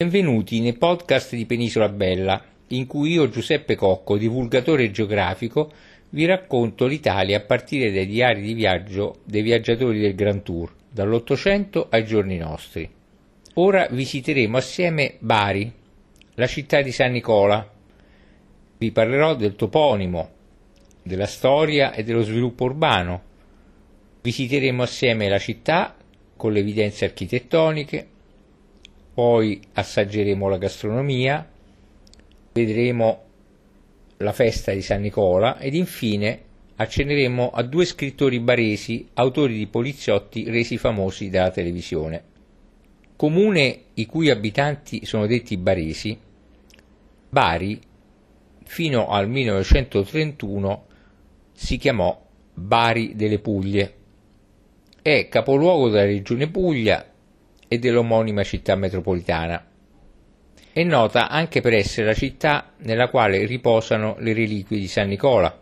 Benvenuti nei podcast di Penisola Bella, in cui io, Giuseppe Cocco, divulgatore geografico, vi racconto l'Italia a partire dai diari di viaggio dei viaggiatori del Grand Tour, dall'Ottocento ai giorni nostri. Ora visiteremo assieme Bari, la città di San Nicola. Vi parlerò del toponimo, della storia e dello sviluppo urbano. Visiteremo assieme la città con le evidenze architettoniche, poi assaggeremo la gastronomia, vedremo la festa di San Nicola ed infine accenneremo a due scrittori baresi, autori di poliziotti resi famosi dalla televisione. Comune i cui abitanti sono detti baresi, Bari fino al 1931 si chiamò Bari delle Puglie. È capoluogo della regione Puglia e dell'omonima città metropolitana. È nota anche per essere la città nella quale riposano le reliquie di San Nicola,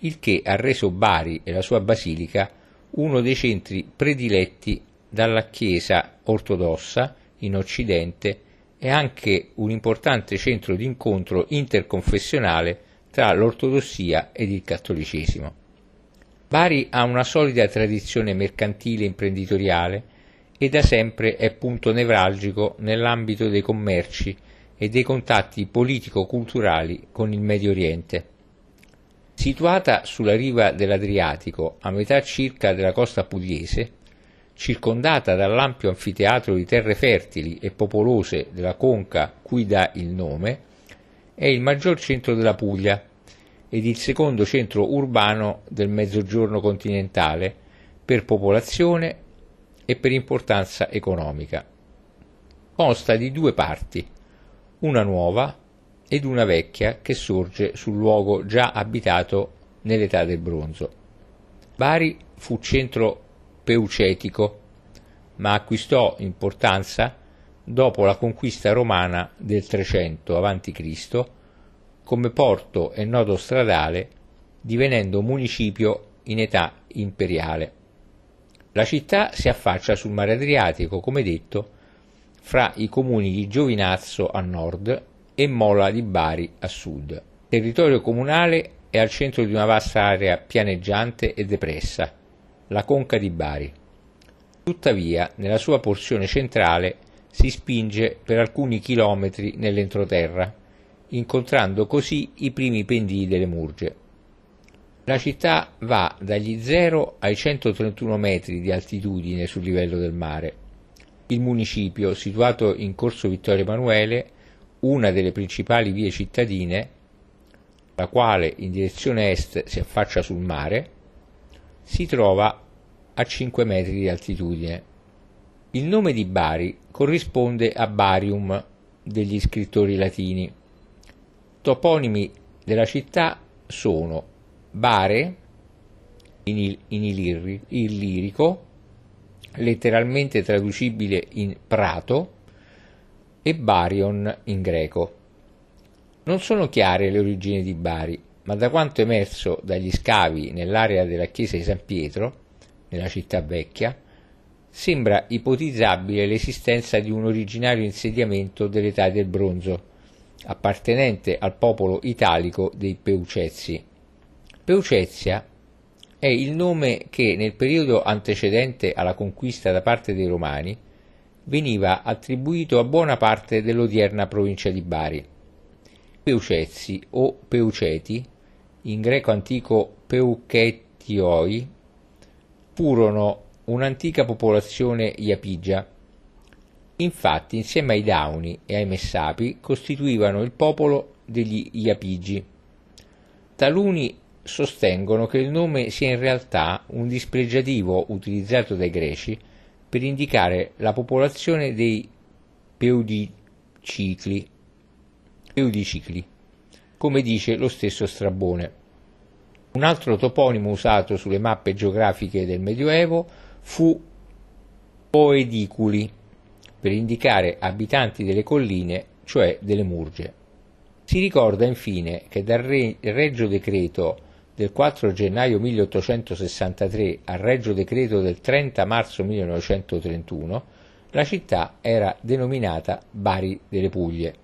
il che ha reso Bari e la sua basilica uno dei centri prediletti dalla Chiesa ortodossa in Occidente e anche un importante centro di incontro interconfessionale tra l'ortodossia ed il cattolicesimo. Bari ha una solida tradizione mercantile e imprenditoriale e da sempre è punto nevralgico nell'ambito dei commerci e dei contatti politico-culturali con il Medio Oriente. Situata sulla riva dell'Adriatico, a metà circa della costa pugliese, circondata dall'ampio anfiteatro di terre fertili e popolose della conca cui dà il nome, è il maggior centro della Puglia ed il secondo centro urbano del Mezzogiorno continentale per popolazione e per importanza economica. Consta di due parti, una nuova ed una vecchia che sorge sul luogo già abitato nell'età del bronzo. Bari fu centro peucetico, ma acquistò importanza dopo la conquista romana del 300 a.C. come porto e nodo stradale, divenendo municipio in età imperiale. La città si affaccia sul mare Adriatico, come detto, fra i comuni di Giovinazzo a nord e Mola di Bari a sud. Il territorio comunale è al centro di una vasta area pianeggiante e depressa, la conca di Bari. Tuttavia, nella sua porzione centrale si spinge per alcuni chilometri nell'entroterra, incontrando così i primi pendii delle Murge. La città va dagli 0 ai 131 metri di altitudine sul livello del mare. Il municipio, situato in Corso Vittorio Emanuele, una delle principali vie cittadine, la quale in direzione est si affaccia sul mare, si trova a 5 metri di altitudine. Il nome di Bari corrisponde a Barium degli scrittori latini. Toponimi della città sono Bare in, il, in illiri, illirico, letteralmente traducibile in prato, e Barion in greco. Non sono chiare le origini di Bari, ma da quanto emerso dagli scavi nell'area della chiesa di San Pietro, nella città vecchia, sembra ipotizzabile l'esistenza di un originario insediamento dell'età del bronzo, appartenente al popolo italico dei Peucezzi. Peucezia è il nome che nel periodo antecedente alla conquista da parte dei Romani veniva attribuito a buona parte dell'odierna provincia di Bari. Peucezzi o Peuceti, in greco antico Peuchetioi, furono un'antica popolazione iapigia. Infatti, insieme ai Dauni e ai Messapi, costituivano il popolo degli Iapigi. Taluni sostengono che il nome sia in realtà un dispregiativo utilizzato dai greci per indicare la popolazione dei peudicicli, peudicicli come dice lo stesso Strabone. Un altro toponimo usato sulle mappe geografiche del Medioevo fu Poediculi, per indicare abitanti delle colline, cioè delle Murge. Si ricorda infine che dal Regio Decreto del 4 gennaio 1863 al Regio Decreto del 30 marzo 1931, la città era denominata Bari delle Puglie.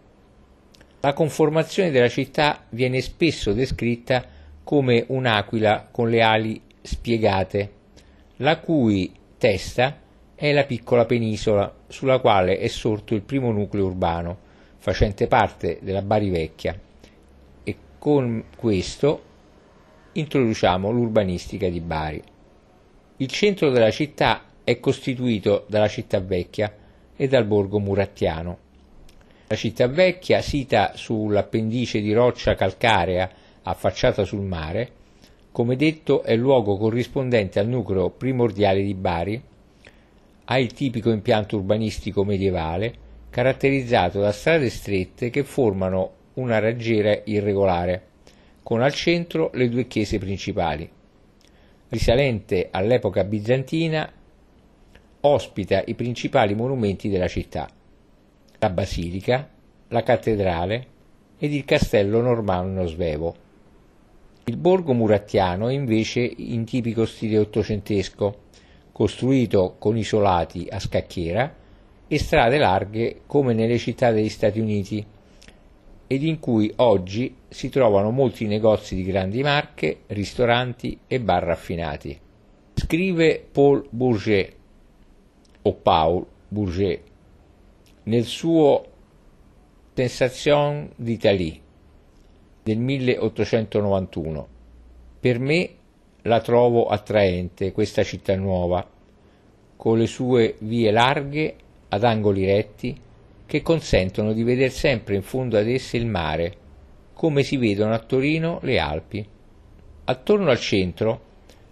La conformazione della città viene spesso descritta come un'aquila con le ali spiegate, la cui testa è la piccola penisola sulla quale è sorto il primo nucleo urbano, facente parte della Bari Vecchia, e con questo introduciamo l'urbanistica di Bari. Il centro della città è costituito dalla città vecchia e dal borgo murattiano. La città vecchia, sita sull'appendice di roccia calcarea affacciata sul mare, come detto è luogo corrispondente al nucleo primordiale di Bari, ha il tipico impianto urbanistico medievale, caratterizzato da strade strette che formano una raggiera irregolare, con al centro le due chiese principali. Risalente all'epoca bizantina, ospita i principali monumenti della città, la basilica, la cattedrale ed il castello normanno svevo. Il borgo murattiano è invece in tipico stile ottocentesco, costruito con isolati a scacchiera e strade larghe come nelle città degli Stati Uniti, ed in cui oggi si trovano molti negozi di grandi marche, ristoranti e bar raffinati. Scrive Paul Bourget o Paul Bourget nel suo Sensation d'Italie del 1891. Per me la trovo attraente questa città nuova, con le sue vie larghe ad angoli retti che consentono di vedere sempre in fondo ad esse il mare, come si vedono a Torino le Alpi. Attorno al centro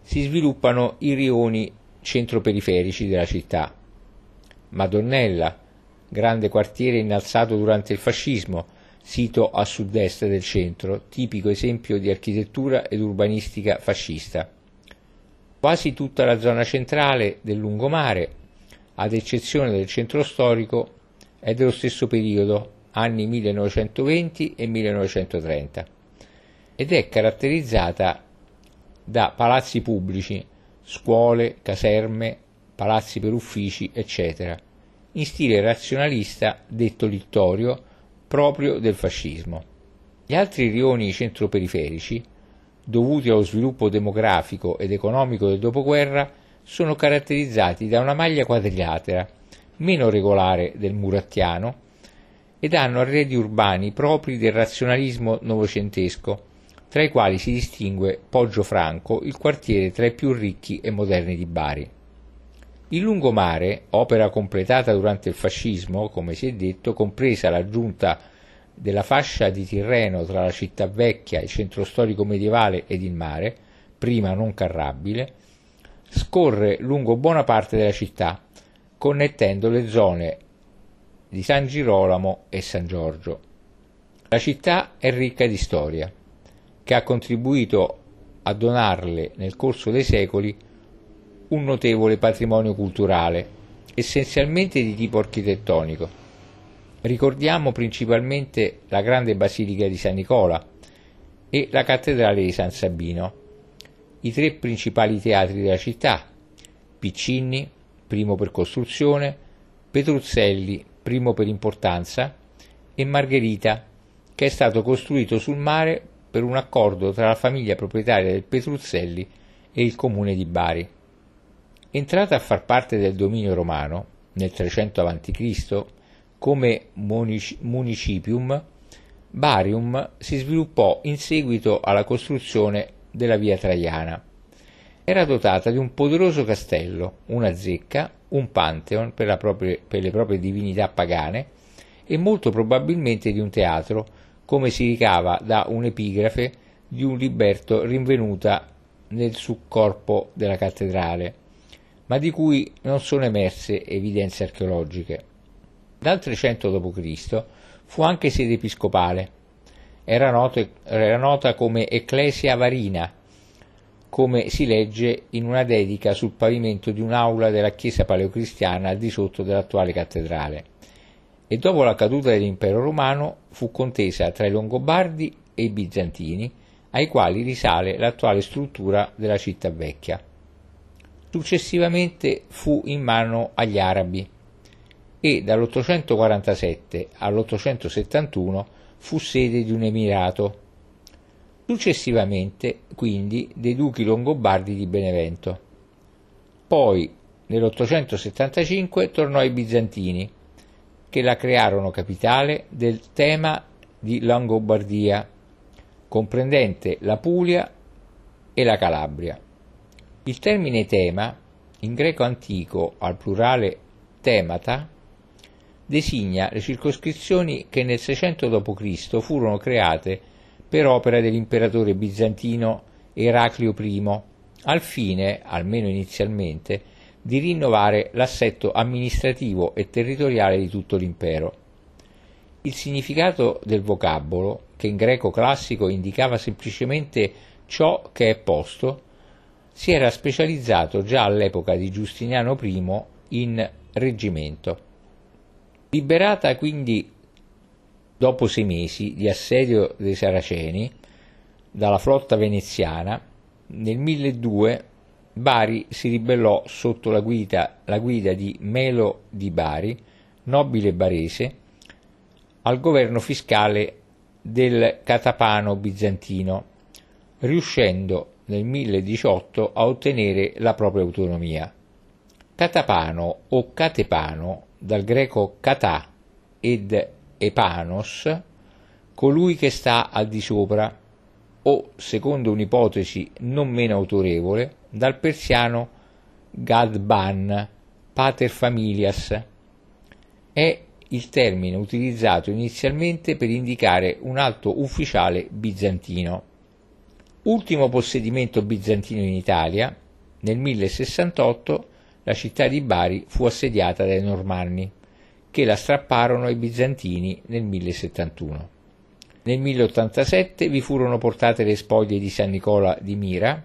si sviluppano i rioni centroperiferici della città. Madonnella, grande quartiere innalzato durante il fascismo, sito a sud-est del centro, tipico esempio di architettura ed urbanistica fascista. Quasi tutta la zona centrale del lungomare, ad eccezione del centro storico, è dello stesso periodo, anni 1920 e 1930, ed è caratterizzata da palazzi pubblici, scuole, caserme, palazzi per uffici, eccetera, in stile razionalista detto littorio proprio del fascismo. Gli altri rioni centroperiferici, dovuti allo sviluppo demografico ed economico del dopoguerra, sono caratterizzati da una maglia quadrilatera meno regolare del murattiano ed hanno arredi urbani propri del razionalismo novecentesco, tra i quali si distingue Poggio Franco, il quartiere tra i più ricchi e moderni di Bari. Il lungomare, opera completata durante il fascismo, come si è detto, compresa l'aggiunta della fascia di Tirreno tra la città vecchia, il centro storico medievale ed il mare, prima non carrabile, scorre lungo buona parte della città, connettendo le zone di San Girolamo e San Giorgio. La città è ricca di storia, che ha contribuito a donarle nel corso dei secoli un notevole patrimonio culturale, essenzialmente di tipo architettonico. Ricordiamo principalmente la grande basilica di San Nicola e la cattedrale di San Sabino, i tre principali teatri della città, Piccinni, primo per costruzione, Petruzzelli, primo per importanza, e Margherita, che è stato costruito sul mare per un accordo tra la famiglia proprietaria del Petruzzelli e il comune di Bari. Entrata a far parte del dominio romano nel 300 a.C., come municipium, Barium si sviluppò in seguito alla costruzione della via Traiana era dotata di un poderoso castello, una zecca, un pantheon per, propria, per le proprie divinità pagane e molto probabilmente di un teatro, come si ricava da un'epigrafe di un liberto rinvenuta nel subcorpo della cattedrale, ma di cui non sono emerse evidenze archeologiche. Dal 300 d.C. fu anche sede episcopale. Era, noto, era nota come Ecclesia Varina come si legge in una dedica sul pavimento di un'aula della chiesa paleocristiana al di sotto dell'attuale cattedrale, e dopo la caduta dell'impero romano fu contesa tra i Longobardi e i Bizantini, ai quali risale l'attuale struttura della città vecchia. Successivamente fu in mano agli arabi, e dall'847 all'871 fu sede di un emirato. Successivamente, quindi, dei duchi longobardi di Benevento. Poi, nell'875, tornò ai bizantini, che la crearono capitale del tema di Longobardia, comprendente la Puglia e la Calabria. Il termine tema, in greco antico al plurale temata, designa le circoscrizioni che nel 600 d.C. furono create per opera dell'imperatore bizantino Eraclio I, al fine, almeno inizialmente, di rinnovare l'assetto amministrativo e territoriale di tutto l'impero. Il significato del vocabolo, che in greco classico indicava semplicemente ciò che è posto, si era specializzato già all'epoca di Giustiniano I in reggimento. Liberata quindi dopo sei mesi di assedio dei Saraceni dalla flotta veneziana, nel 1002 Bari si ribellò sotto la guida, la guida di Melo di Bari, nobile barese, al governo fiscale del Catapano bizantino, riuscendo nel 1018 a ottenere la propria autonomia. Catapano o Catepano, dal greco catà ed epanos, colui che sta al di sopra, o, secondo un'ipotesi non meno autorevole, dal persiano Gadban, pater familias. È il termine utilizzato inizialmente per indicare un alto ufficiale bizantino. Ultimo possedimento bizantino in Italia, nel 1068 la città di Bari fu assediata dai Normanni, che la strapparono ai bizantini nel 1071. Nel 1087 vi furono portate le spoglie di San Nicola di Mira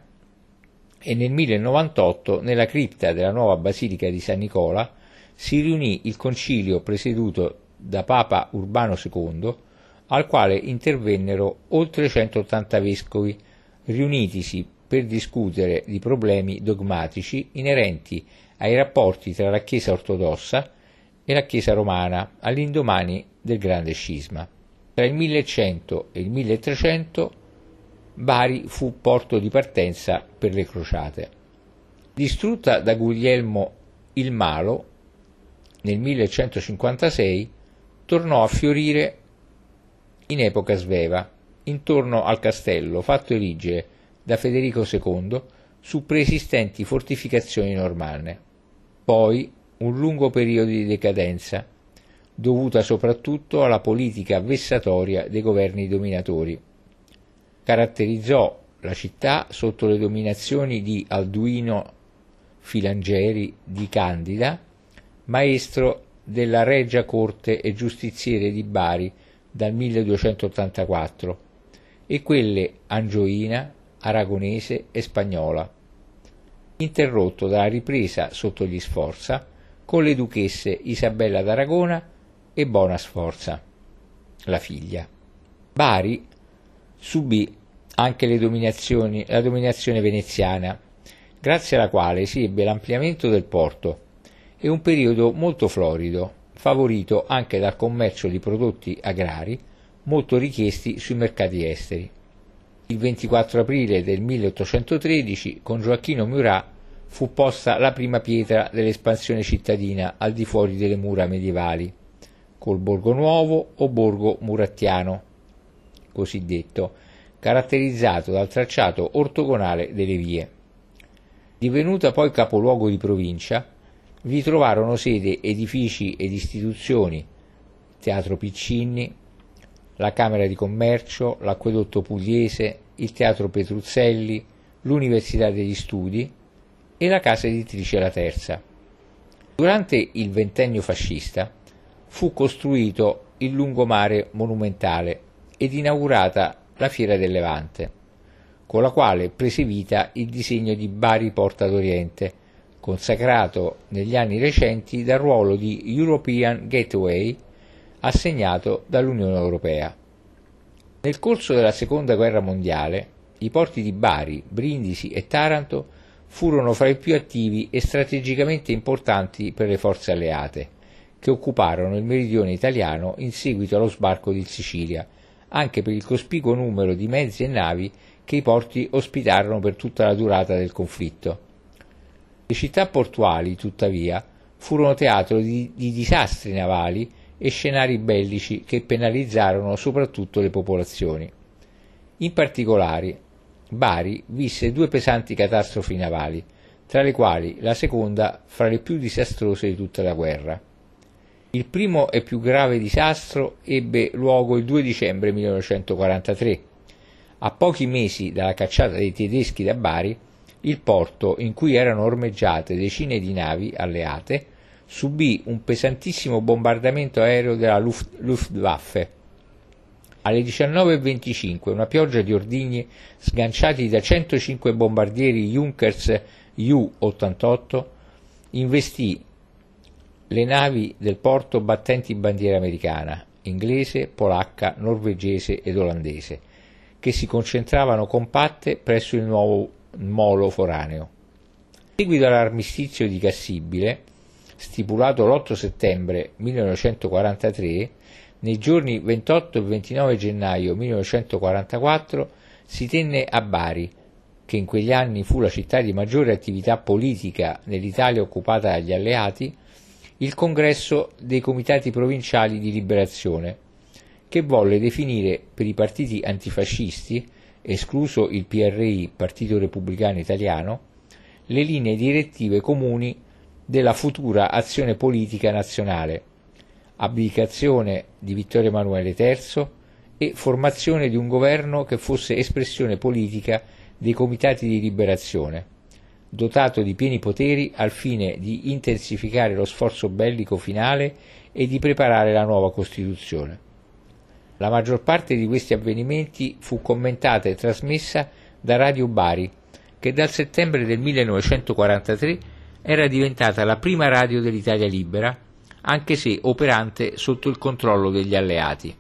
e nel 1098 nella cripta della nuova basilica di San Nicola si riunì il concilio presieduto da Papa Urbano II, al quale intervennero oltre 180 vescovi, riunitisi per discutere di problemi dogmatici inerenti ai rapporti tra la Chiesa ortodossa e la Chiesa romana all'indomani del grande scisma. Tra il 1100 e il 1300 Bari fu porto di partenza per le crociate. Distrutta da Guglielmo il Malo, nel 1156 tornò a fiorire in epoca sveva, intorno al castello fatto erigere da Federico II su preesistenti fortificazioni normanne poi un lungo periodo di decadenza, dovuta soprattutto alla politica vessatoria dei governi dominatori. Caratterizzò la città sotto le dominazioni di Alduino Filangeri di Candida, maestro della Regia Corte e giustiziere di Bari dal 1284, e quelle angioina, aragonese e spagnola interrotto dalla ripresa sotto gli Sforza con le duchesse Isabella d'Aragona e Bona Sforza, la figlia. Bari subì anche la dominazione veneziana, grazie alla quale si ebbe l'ampliamento del porto e un periodo molto florido, favorito anche dal commercio di prodotti agrari molto richiesti sui mercati esteri. Il 24 aprile del 1813 con Gioacchino Murat fu posta la prima pietra dell'espansione cittadina al di fuori delle mura medievali, col Borgo Nuovo o Borgo Murattiano, cosiddetto, caratterizzato dal tracciato ortogonale delle vie. Divenuta poi capoluogo di provincia, vi trovarono sede edifici ed istituzioni, Teatro Piccinni, la Camera di Commercio, l'Acquedotto Pugliese, il Teatro Petruzzelli, l'Università degli Studi e la casa editrice La Terza. Durante il ventennio fascista fu costruito il lungomare monumentale ed inaugurata la Fiera del Levante, con la quale prese vita il disegno di Bari Porta d'Oriente, consacrato negli anni recenti dal ruolo di European Gateway assegnato dall'Unione Europea. Nel corso della Seconda Guerra Mondiale, i porti di Bari, Brindisi e Taranto furono fra i più attivi e strategicamente importanti per le forze alleate, che occuparono il meridione italiano in seguito allo sbarco di Sicilia, anche per il cospicuo numero di mezzi e navi che i porti ospitarono per tutta la durata del conflitto. Le città portuali, tuttavia, furono teatro di, di disastri navali e scenari bellici che penalizzarono soprattutto le popolazioni. In particolare, Bari visse due pesanti catastrofi navali, tra le quali la seconda fra le più disastrose di tutta la guerra. Il primo e più grave disastro ebbe luogo il 2 dicembre 1943. A pochi mesi dalla cacciata dei tedeschi da Bari, il porto in cui erano ormeggiate decine di navi alleate subì un pesantissimo bombardamento aereo della Luftwaffe. Alle 19.25 una pioggia di ordigni sganciati da 105 bombardieri Junkers Ju-88 investì le navi del porto battenti bandiera americana, inglese, polacca, norvegese ed olandese, che si concentravano compatte presso il nuovo molo foraneo. In seguito all'armistizio di Cassibile, stipulato l'8 settembre 1943, nei giorni 28 e 29 gennaio 1944 si tenne a Bari, che in quegli anni fu la città di maggiore attività politica nell'Italia occupata dagli alleati, il congresso dei comitati provinciali di liberazione, che volle definire per i partiti antifascisti, escluso il PRI, Partito Repubblicano Italiano, le linee direttive comuni della futura azione politica nazionale, abdicazione di Vittorio Emanuele III e formazione di un governo che fosse espressione politica dei comitati di liberazione, dotato di pieni poteri al fine di intensificare lo sforzo bellico finale e di preparare la nuova Costituzione. La maggior parte di questi avvenimenti fu commentata e trasmessa da Radio Bari, che dal settembre del 1943 era diventata la prima radio dell'Italia libera, anche se operante sotto il controllo degli alleati.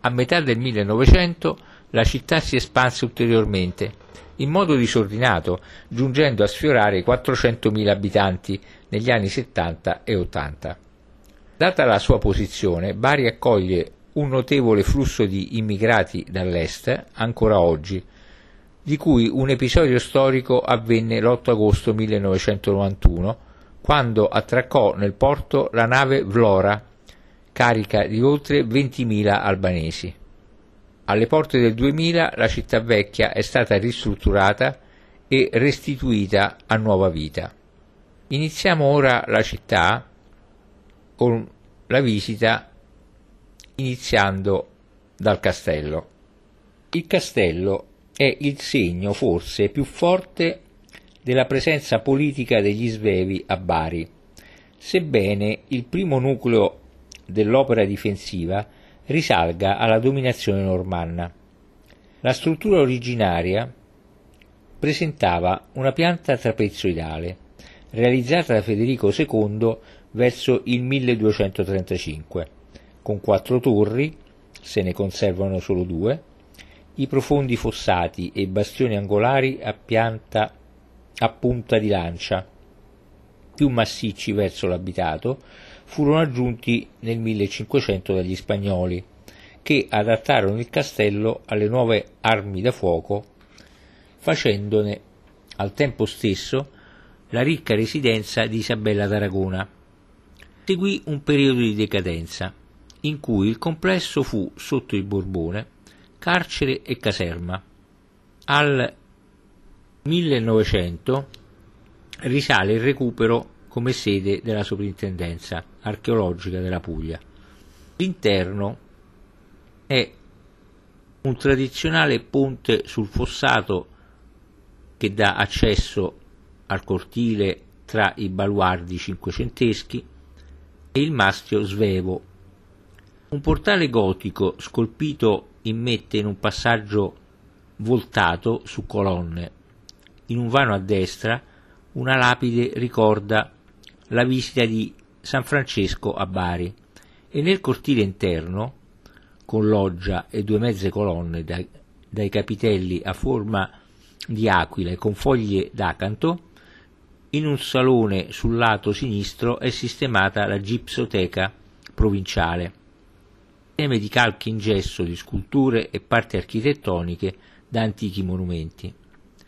A metà del 1900 la città si espanse ulteriormente, in modo disordinato, giungendo a sfiorare i 400.000 abitanti negli anni 70 e 80. Data la sua posizione, Bari accoglie un notevole flusso di immigrati dall'est ancora oggi, di cui un episodio storico avvenne l'8 agosto 1991, quando attraccò nel porto la nave Vlora, carica di oltre 20.000 albanesi. Alle porte del 2000 la città vecchia è stata ristrutturata e restituita a nuova vita. Iniziamo ora la città con la visita iniziando dal castello. Il castello è il segno forse più forte della presenza politica degli svevi a Bari, sebbene il primo nucleo dell'opera difensiva risalga alla dominazione normanna. La struttura originaria presentava una pianta trapezoidale, realizzata da Federico II verso il 1235, con quattro torri, se ne conservano solo due, i profondi fossati e bastioni angolari a pianta a punta di lancia, più massicci verso l'abitato, furono aggiunti nel 1500 dagli spagnoli, che adattarono il castello alle nuove armi da fuoco, facendone al tempo stesso la ricca residenza di Isabella d'Aragona. Seguì un periodo di decadenza, in cui il complesso fu, sotto il Borbone, carcere e caserma. Al 1900 risale il recupero come sede della soprintendenza archeologica della Puglia. L'interno è un tradizionale ponte sul fossato che dà accesso al cortile tra i baluardi cinquecenteschi e il mastio svevo. Un portale gotico scolpito immette in un passaggio voltato su colonne. In un vano a destra una lapide ricorda la visita di San Francesco a Bari e nel cortile interno, con loggia e due mezze colonne dai, dai capitelli a forma di aquila e con foglie d'acanto, In un salone sul lato sinistro è sistemata la gipsoteca provinciale, insieme di calchi in gesso di sculture e parti architettoniche da antichi monumenti.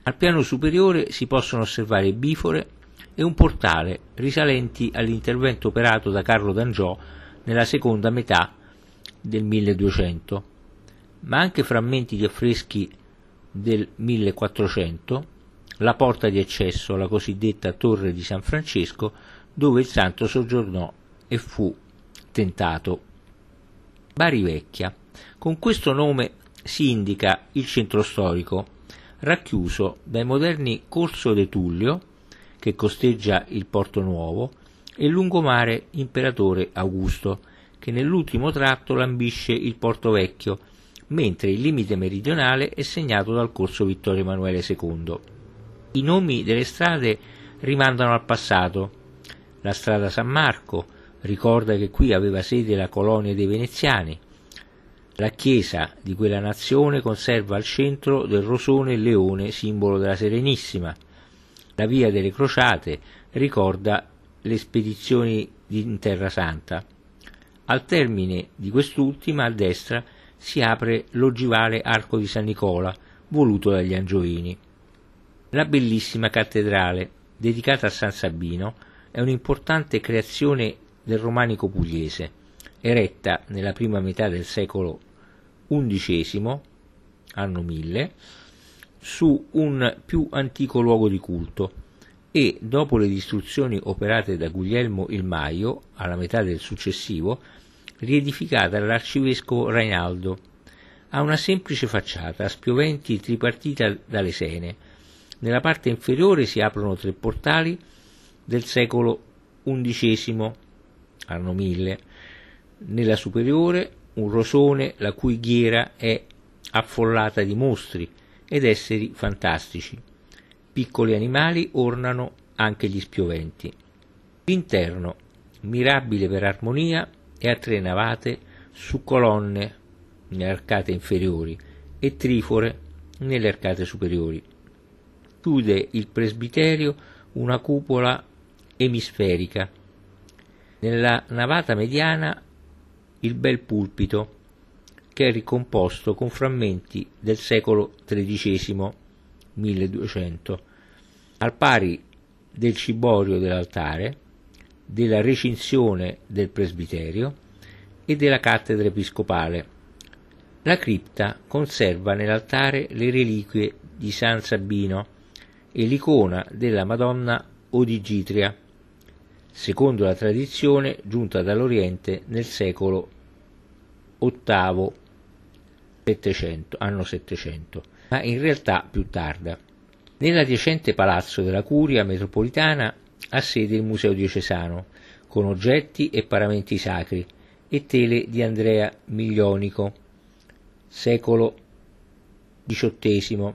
Al piano superiore si possono osservare bifore e un portale risalenti all'intervento operato da Carlo d'Angiò nella seconda metà del 1200, ma anche frammenti di affreschi del 1400, la porta di accesso alla cosiddetta Torre di San Francesco, dove il santo soggiornò e fu tentato. Bari Vecchia. Con questo nome si indica il centro storico, racchiuso dai moderni Corso de Tullio, che costeggia il Porto Nuovo, e lungomare Imperatore Augusto, che nell'ultimo tratto lambisce il Porto Vecchio, mentre il limite meridionale è segnato dal corso Vittorio Emanuele II. I nomi delle strade rimandano al passato. La strada San Marco ricorda che qui aveva sede la colonia dei veneziani. La chiesa di quella nazione conserva al centro del rosone il leone, simbolo della Serenissima. La via delle crociate ricorda le spedizioni in Terra Santa. Al termine di quest'ultima, a destra, si apre l'ogivale arco di San Nicola, voluto dagli Angioini. La bellissima cattedrale, dedicata a San Sabino, è un'importante creazione del romanico pugliese, eretta nella prima metà del secolo XI, anno 1000, su un più antico luogo di culto e, dopo le distruzioni operate da Guglielmo il Maio, alla metà del successivo, riedificata dall'arcivescovo Rainaldo. Ha una semplice facciata a spioventi tripartita da lesene. Nella parte inferiore si aprono tre portali del secolo XI, anno 1000. Nella superiore un rosone la cui ghiera è affollata di mostri ed esseri fantastici. Piccoli animali ornano anche gli spioventi. L'interno, mirabile per armonia, e a tre navate su colonne nelle arcate inferiori e trifore nelle arcate superiori. Chiude il presbiterio una cupola emisferica. Nella navata mediana il bel pulpito che è ricomposto con frammenti del secolo XIII 1200, al pari del ciborio dell'altare della recinzione del presbiterio e della cattedra episcopale. La cripta conserva nell'altare le reliquie di San Sabino e l'icona della Madonna Odigitria, secondo la tradizione giunta dall'Oriente nel secolo VIII 700, anno 700, ma in realtà più tarda. Nell'adiacente palazzo della Curia metropolitana ha sede il Museo diocesano, con oggetti e paramenti sacri, e tele di Andrea Miglionico, secolo XVIII,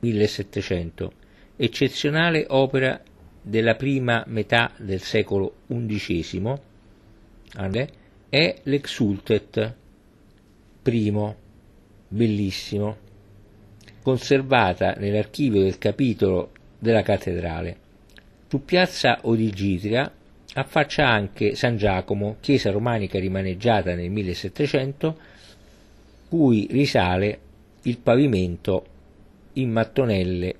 1700, eccezionale opera della prima metà del secolo XI, è l'Exultet, primo, bellissimo, conservata nell'archivio del capitolo della cattedrale. Su piazza Odigitria affaccia anche San Giacomo, chiesa romanica rimaneggiata nel 1700, cui risale il pavimento in mattonelle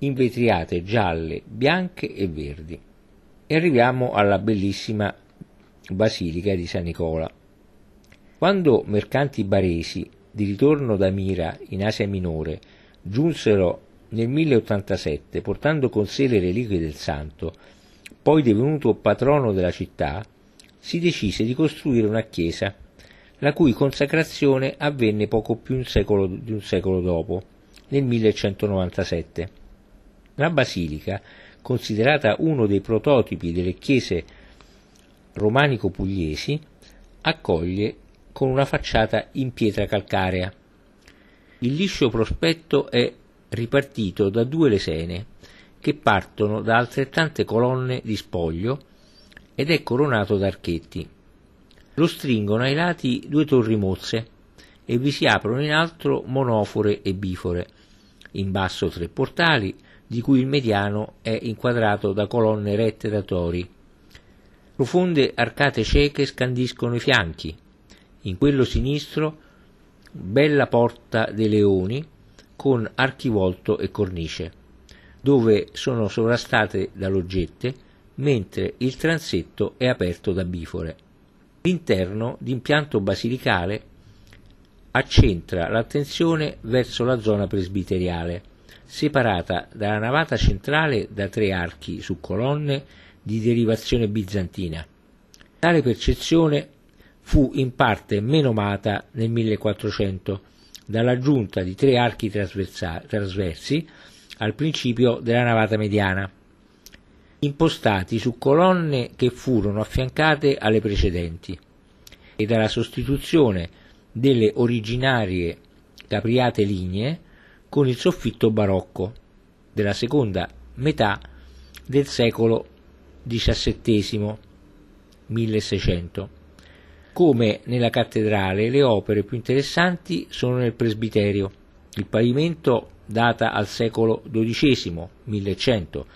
invetriate gialle, bianche e verdi. E arriviamo alla bellissima basilica di San Nicola. Quando mercanti baresi, di ritorno da Mira in Asia Minore, giunsero nel 1087 portando con sé le reliquie del santo, poi divenuto patrono della città, si decise di costruire una chiesa, la cui consacrazione avvenne poco più un secolo, di un secolo dopo, nel 1197. La basilica, considerata uno dei prototipi delle chiese romanico-pugliesi, accoglie con una facciata in pietra calcarea. Il liscio prospetto è ripartito da due lesene che partono da altrettante colonne di spoglio ed è coronato da archetti. Lo stringono ai lati due torri mozze e vi si aprono in alto monofore e bifore, in basso tre portali, di cui il mediano è inquadrato da colonne rette da tori. Profonde arcate cieche scandiscono i fianchi. In quello sinistro, bella porta dei leoni con archivolto e cornice, dove sono sovrastate da loggette, mentre il transetto è aperto da bifore. L'interno, d'impianto basilicale, accentra l'attenzione verso la zona presbiteriale, separata dalla navata centrale da tre archi su colonne di derivazione bizantina. Tale percezione fu in parte menomata nel 1400 dall'aggiunta di tre archi trasversi al principio della navata mediana, impostati su colonne che furono affiancate alle precedenti, e dalla sostituzione delle originarie capriate lignee con il soffitto barocco della seconda metà del secolo XVII 1600. Come nella cattedrale, le opere più interessanti sono nel presbiterio. Il pavimento data al secolo XII 1100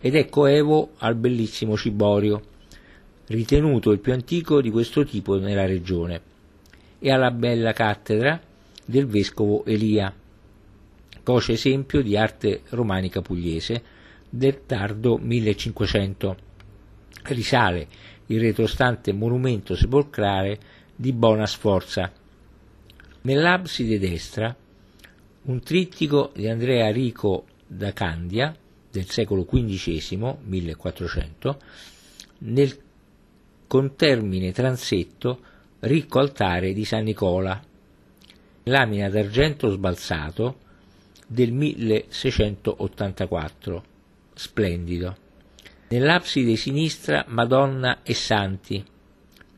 ed è coevo al bellissimo ciborio, ritenuto il più antico di questo tipo nella regione, e alla bella cattedra del vescovo Elia, coce esempio di arte romanica pugliese del tardo 1500. Risale il retrostante monumento sepolcrale di Bona Sforza. Nell'abside destra un trittico di Andrea Rico da Candia del secolo XV 1400 nel contermine transetto ricco altare di San Nicola, lamina d'argento sbalzato del 1684, splendido. Nell'abside sinistra Madonna e Santi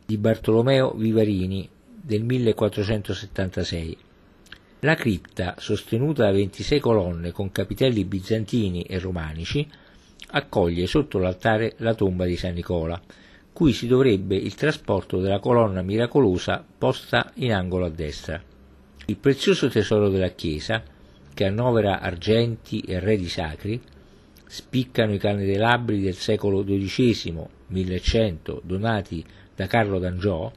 di Bartolomeo Vivarini del 1476. La cripta, sostenuta da 26 colonne con capitelli bizantini e romanici, accoglie sotto l'altare la tomba di San Nicola, cui si dovrebbe il trasporto della colonna miracolosa posta in angolo a destra. Il prezioso tesoro della chiesa, che annovera argenti e redi sacri, spiccano i candelabri del secolo XII, 1100, donati da Carlo d'Angiò,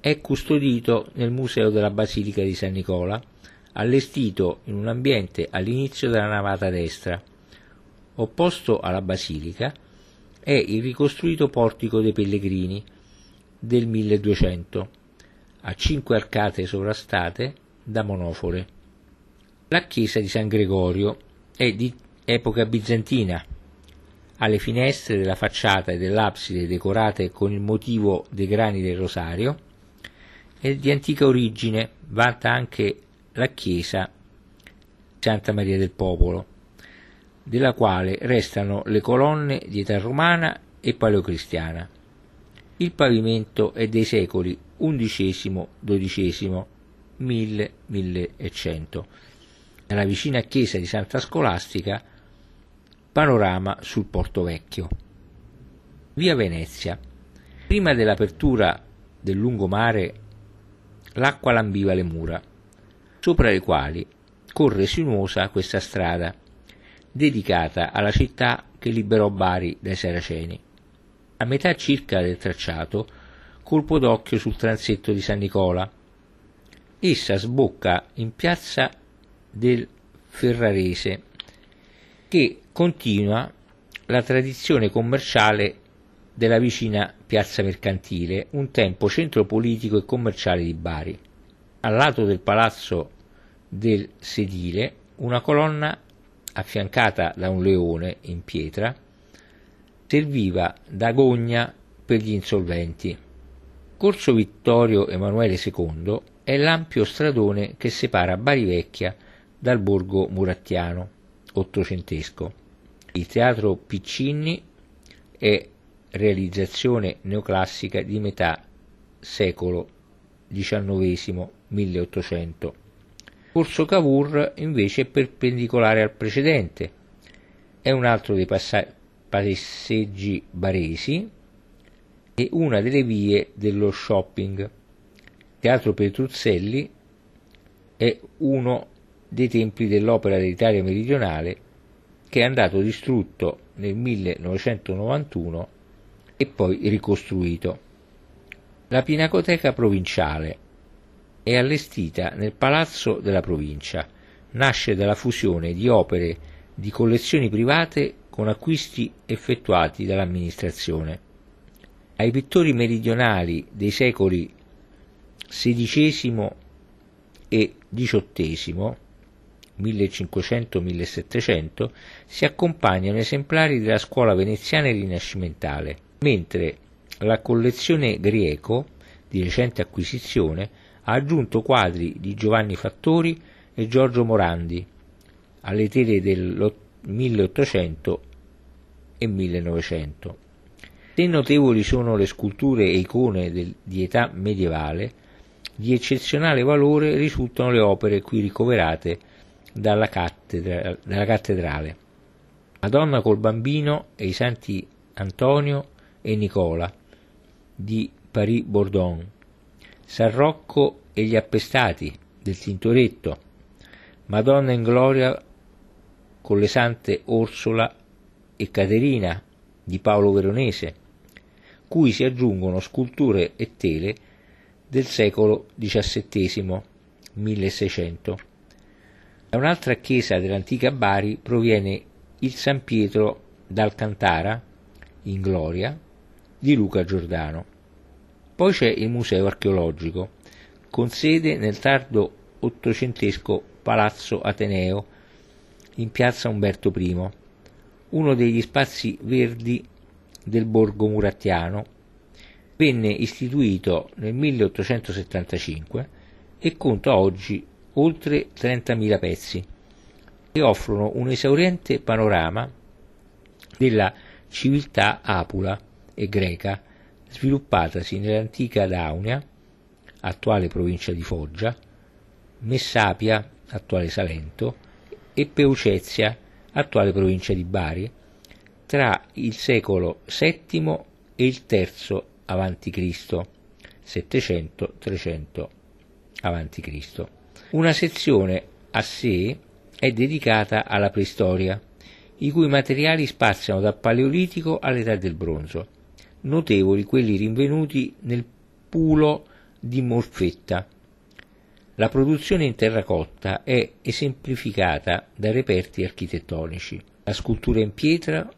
è custodito nel Museo della Basilica di San Nicola, allestito in un ambiente all'inizio della navata destra. Opposto alla basilica è il ricostruito portico dei Pellegrini del 1200, a cinque arcate sovrastate da monofore. La chiesa di San Gregorio è di epoca bizantina. Alle finestre della facciata e dell'abside decorate con il motivo dei grani del rosario è di antica origine, vanta anche la chiesa Santa Maria del Popolo, della quale restano le colonne di età romana e paleocristiana. Il pavimento è dei secoli XI, XII, 1000-1100. Nella vicina chiesa di Santa Scolastica panorama sul Porto Vecchio. Via Venezia. Prima dell'apertura del lungomare l'acqua lambiva le mura, sopra le quali corre sinuosa questa strada, dedicata alla città che liberò Bari dai Saraceni. A metà circa del tracciato, colpo d'occhio sul transetto di San Nicola. Essa sbocca in piazza del Ferrarese, che continua la tradizione commerciale della vicina piazza mercantile, un tempo centro politico e commerciale di Bari. Al lato del palazzo del sedile, una colonna affiancata da un leone in pietra serviva da gogna per gli insolventi. Corso Vittorio Emanuele II è l'ampio stradone che separa Bari Vecchia dal borgo murattiano ottocentesco. Il teatro Piccinni è realizzazione neoclassica di metà secolo XIX 1800. Corso Cavour invece è perpendicolare al precedente, è un altro dei passeggi baresi e una delle vie dello shopping. Teatro Petruzzelli è uno dei templi dell'opera dell'Italia meridionale che è andato distrutto nel 1991 e poi ricostruito. La Pinacoteca Provinciale è allestita nel Palazzo della Provincia. Nasce dalla fusione di opere di collezioni private con acquisti effettuati dall'amministrazione. Ai pittori meridionali dei secoli XVI e XVIII 1500-1700 si accompagnano esemplari della scuola veneziana e rinascimentale, mentre la collezione Grieco, di recente acquisizione, ha aggiunto quadri di Giovanni Fattori e Giorgio Morandi alle tele del 1800 e 1900. Se notevoli sono le sculture e icone del, di età medievale, di eccezionale valore risultano le opere qui ricoverate dalla, cattedra, dalla cattedrale. Madonna col bambino e i santi Antonio e Nicola di Paris Bordon, San Rocco e gli appestati del Tintoretto, Madonna in gloria con le sante Orsola e Caterina di Paolo Veronese, cui si aggiungono sculture e tele del secolo XVII, 1600. Da un'altra chiesa dell'antica Bari proviene il San Pietro d'Alcantara, in gloria, di Luca Giordano. Poi c'è il Museo archeologico, con sede nel tardo ottocentesco Palazzo Ateneo, in piazza Umberto I, uno degli spazi verdi del borgo murattiano. Venne istituito nel 1875 e conta oggi oltre 30.000 pezzi e offrono un esauriente panorama della civiltà apula e greca sviluppatasi nell'antica Daunia, attuale provincia di Foggia, Messapia, attuale Salento, e Peucezia, attuale provincia di Bari, tra il secolo VII e il III a.C., 700-300 a.C. Una sezione a sé è dedicata alla preistoria, i cui materiali spaziano dal Paleolitico all'età del bronzo, notevoli quelli rinvenuti nel Pulo di Molfetta. La produzione in terracotta è esemplificata da reperti architettonici, la scultura in pietra,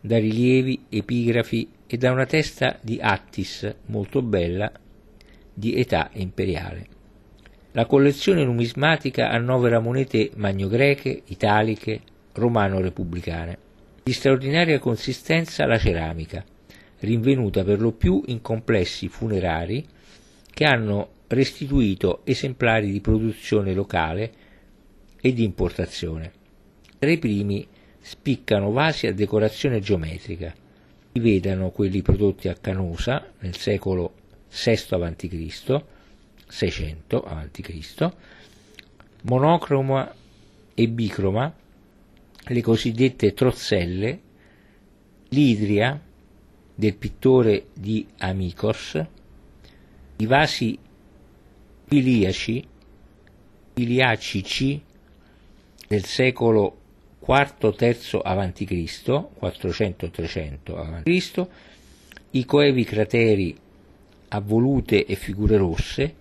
da rilievi, epigrafi e da una testa di Attis molto bella di età imperiale. La collezione numismatica annovera monete magnogreche, italiche, romano-repubblicane. Di straordinaria consistenza la ceramica, rinvenuta per lo più in complessi funerari che hanno restituito esemplari di produzione locale e di importazione. Tra i primi spiccano vasi a decorazione geometrica. Si vedano quelli prodotti a Canosa nel secolo VI a.C., 600 a.C., monocroma e bicroma, le cosiddette trozzelle, l'idria del pittore di Amicos, i vasi iliaci, iliacici del secolo IV-III a.C., 400-300 a.C., i coevi crateri a volute e figure rosse,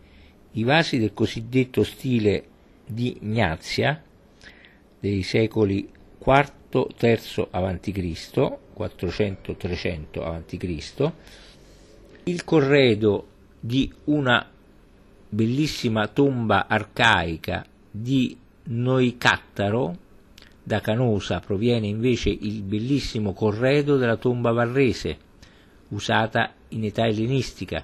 i vasi del cosiddetto stile di Gnazia dei secoli IV-III a.C., 400-300 a.C., il corredo di una bellissima tomba arcaica di Noicattaro, da Canosa proviene invece il bellissimo corredo della tomba varrese, usata in età ellenistica,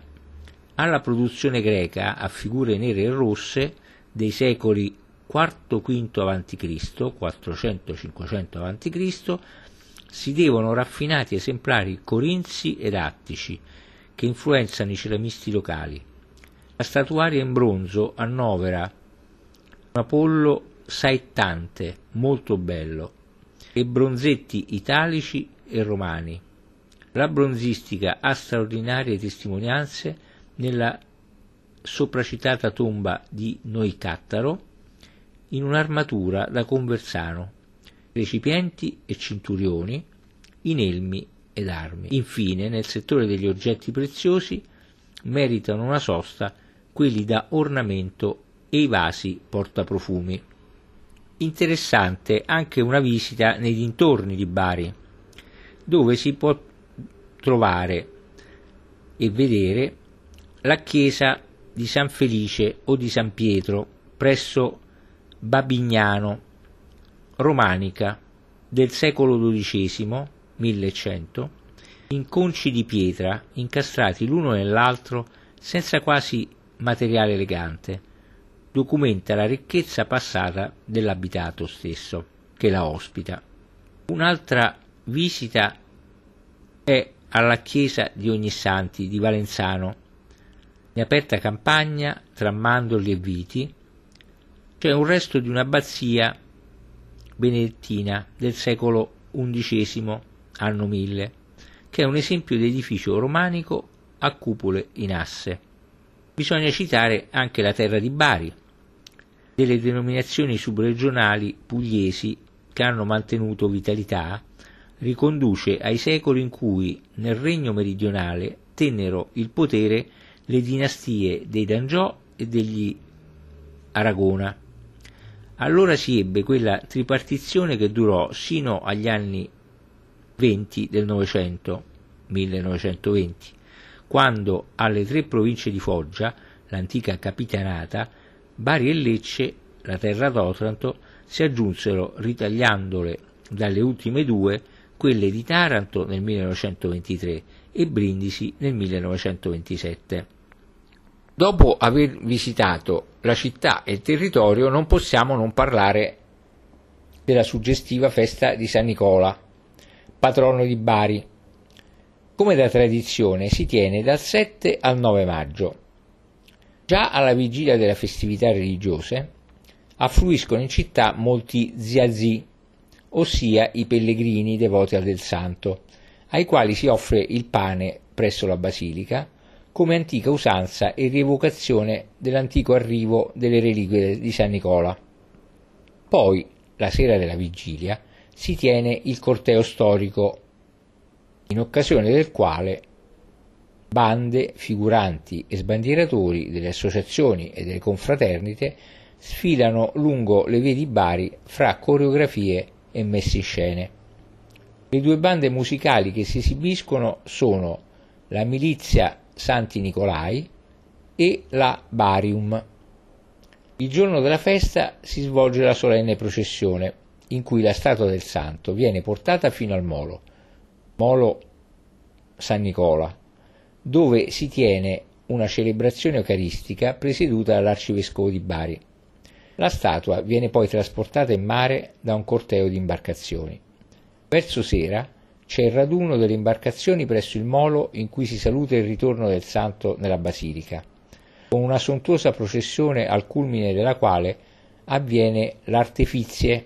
alla produzione greca a figure nere e rosse dei secoli IV-V a.C., 400-500 a.C., si devono raffinati esemplari corinzi ed attici che influenzano i ceramisti locali. La statuaria in bronzo annovera un Apollo saettante, molto bello, e bronzetti italici e romani. La bronzistica ha straordinarie testimonianze nella sopracitata tomba di Noicattaro in un'armatura da Conversano, recipienti e cinturioni, inelmi ed armi. Infine, nel settore degli oggetti preziosi, meritano una sosta quelli da ornamento e i vasi portaprofumi. Interessante anche una visita nei dintorni di Bari, dove si può trovare e vedere la chiesa di San Felice o di San Pietro presso Babignano, romanica del secolo XII, 1100, in conci di pietra incastrati l'uno nell'altro senza quasi materiale elegante, documenta la ricchezza passata dell'abitato stesso che la ospita. Un'altra visita è alla chiesa di Ognissanti di Valenzano, in aperta campagna tra mandorli e viti, c'è un resto di un'abbazia benedettina del secolo XI, anno 1000, che è un esempio di edificio romanico a cupole in asse. Bisogna citare anche la terra di Bari, delle denominazioni subregionali pugliesi che hanno mantenuto vitalità, riconduce ai secoli in cui nel regno meridionale tennero il potere le dinastie dei Dangiò e degli Aragona. Allora si ebbe quella tripartizione che durò sino agli anni 20 del Novecento, 1920, quando alle tre province di Foggia, l'antica capitanata, Bari e Lecce, la terra d'Otranto, si aggiunsero ritagliandole dalle ultime due quelle di Taranto nel 1923 e Brindisi nel 1927. Dopo aver visitato la città e il territorio non possiamo non parlare della suggestiva festa di San Nicola, patrono di Bari, come da tradizione si tiene dal 7 al 9 maggio. Già alla vigilia delle festività religiose affluiscono in città molti ziazì, ossia i pellegrini devoti al del santo, ai quali si offre il pane presso la basilica come antica usanza e rievocazione dell'antico arrivo delle reliquie di San Nicola. Poi, la sera della vigilia, si tiene il corteo storico, in occasione del quale bande, figuranti e sbandieratori delle associazioni e delle confraternite sfilano lungo le vie di Bari fra coreografie e messe in scene. Le due bande musicali che si esibiscono sono la milizia Santi Nicolai e la Barium. Il giorno della festa si svolge la solenne processione in cui la statua del santo viene portata fino al molo, molo San Nicola, dove si tiene una celebrazione eucaristica presieduta dall'arcivescovo di Bari. La statua viene poi trasportata in mare da un corteo di imbarcazioni. Verso sera c'è il raduno delle imbarcazioni presso il molo in cui si saluta il ritorno del santo nella basilica, con una sontuosa processione al culmine della quale avviene l'artefizie,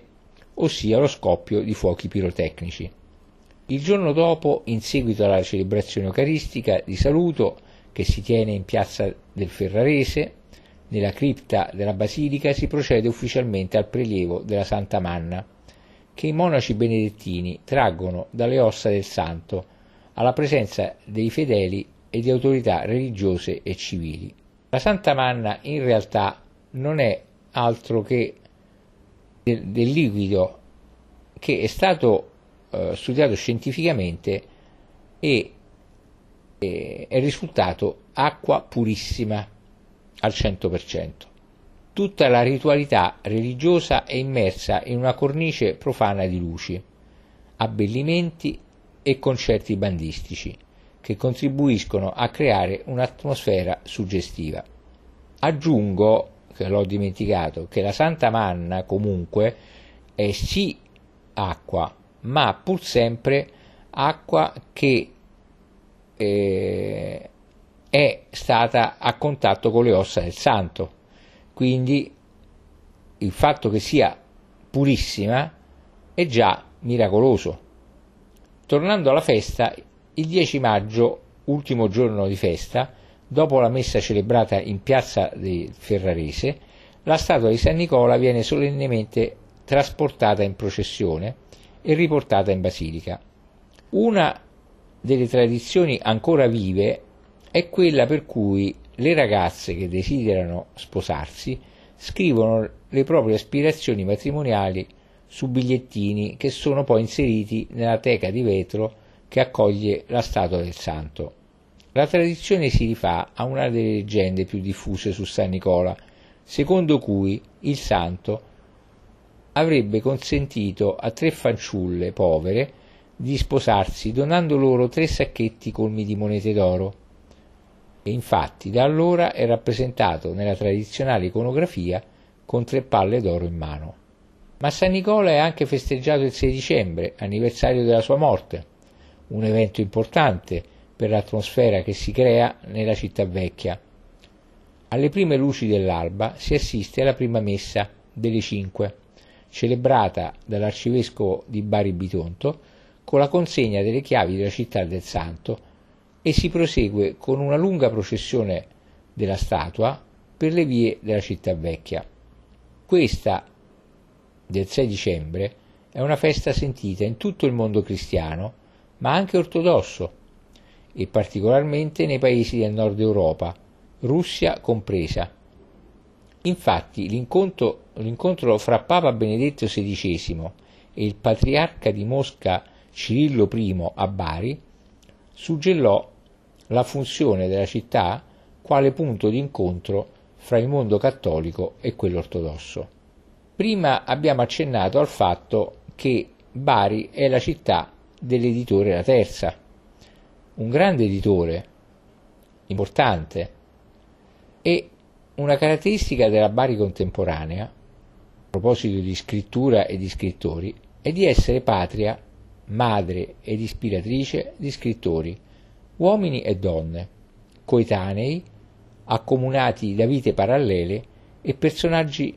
ossia lo scoppio di fuochi pirotecnici. Il giorno dopo, in seguito alla celebrazione eucaristica di saluto che si tiene in piazza del Ferrarese, nella cripta della basilica si procede ufficialmente al prelievo della Santa Manna, che i monaci benedettini traggono dalle ossa del santo alla presenza dei fedeli e di autorità religiose e civili. La Santa Manna in realtà non è altro che del, del liquido che è stato eh, studiato scientificamente e eh, è risultato acqua purissima al 100% tutta la ritualità religiosa è immersa in una cornice profana di luci, abbellimenti e concerti bandistici che contribuiscono a creare un'atmosfera suggestiva. Aggiungo, che l'ho dimenticato, che la Santa Manna comunque è sì acqua, ma pur sempre acqua che eh, è stata a contatto con le ossa del santo quindi il fatto che sia purissima è già miracoloso. Tornando alla festa, il 10 maggio, ultimo giorno di festa, dopo la messa celebrata in piazza del Ferrarese, la statua di San Nicola viene solennemente trasportata in processione e riportata in basilica. Una delle tradizioni ancora vive è quella per cui le ragazze che desiderano sposarsi scrivono le proprie aspirazioni matrimoniali su bigliettini che sono poi inseriti nella teca di vetro che accoglie la statua del santo. La tradizione si rifà a una delle leggende più diffuse su San Nicola, secondo cui il santo avrebbe consentito a tre fanciulle povere di sposarsi donando loro tre sacchetti colmi di monete d'oro. Infatti da allora è rappresentato nella tradizionale iconografia con tre palle d'oro in mano. Ma San Nicola è anche festeggiato il 6 dicembre, anniversario della sua morte, un evento importante per l'atmosfera che si crea nella città vecchia. Alle prime luci dell'alba si assiste alla prima messa delle cinque, celebrata dall'arcivescovo di Bari Bitonto con la consegna delle chiavi della città del Santo e si prosegue con una lunga processione della statua per le vie della città vecchia. Questa del 6 dicembre è una festa sentita in tutto il mondo cristiano, ma anche ortodosso, e particolarmente nei paesi del nord Europa, Russia compresa. Infatti l'incontro, l'incontro fra Papa Benedetto XVI e il patriarca di Mosca Cirillo I a Bari, suggellò la funzione della città quale punto di incontro fra il mondo cattolico e quello ortodosso. Prima abbiamo accennato al fatto che Bari è la città dell'editore La Terza, un grande editore, importante, e una caratteristica della Bari contemporanea, a proposito di scrittura e di scrittori, è di essere patria madre ed ispiratrice di scrittori, uomini e donne, coetanei, accomunati da vite parallele e personaggi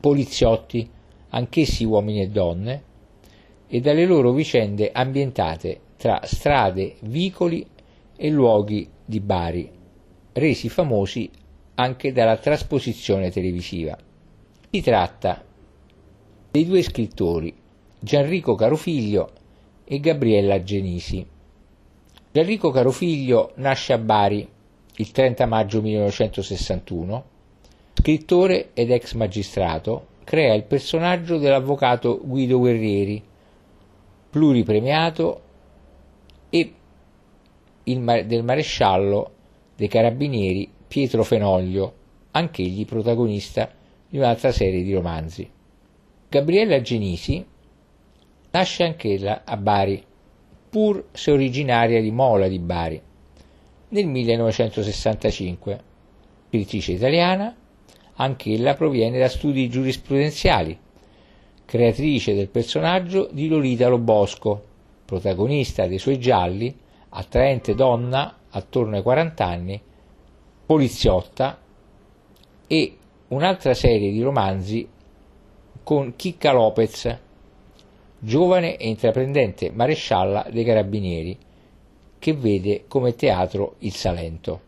poliziotti, anch'essi uomini e donne, e dalle loro vicende ambientate tra strade, vicoli e luoghi di Bari, resi famosi anche dalla trasposizione televisiva. Si tratta dei due scrittori Gianrico Carofiglio e Gabriella Genisi. Gianrico Carofiglio nasce a Bari il 30 maggio 1961, scrittore ed ex magistrato, crea il personaggio dell'avvocato Guido Guerrieri, pluripremiato, e il, del maresciallo dei carabinieri Pietro Fenoglio, anch'egli protagonista di un'altra serie di romanzi. Gabriella Genisi Nasce anch'ella a Bari, pur se originaria di Mola di Bari, nel 1965. Scrittrice italiana, anch'ella proviene da studi giurisprudenziali, creatrice del personaggio di Lolita Lobosco, protagonista dei suoi gialli, attraente donna attorno ai 40 anni, poliziotta e un'altra serie di romanzi con Chicca Lopez, giovane e intraprendente marescialla dei carabinieri, che vede come teatro il Salento.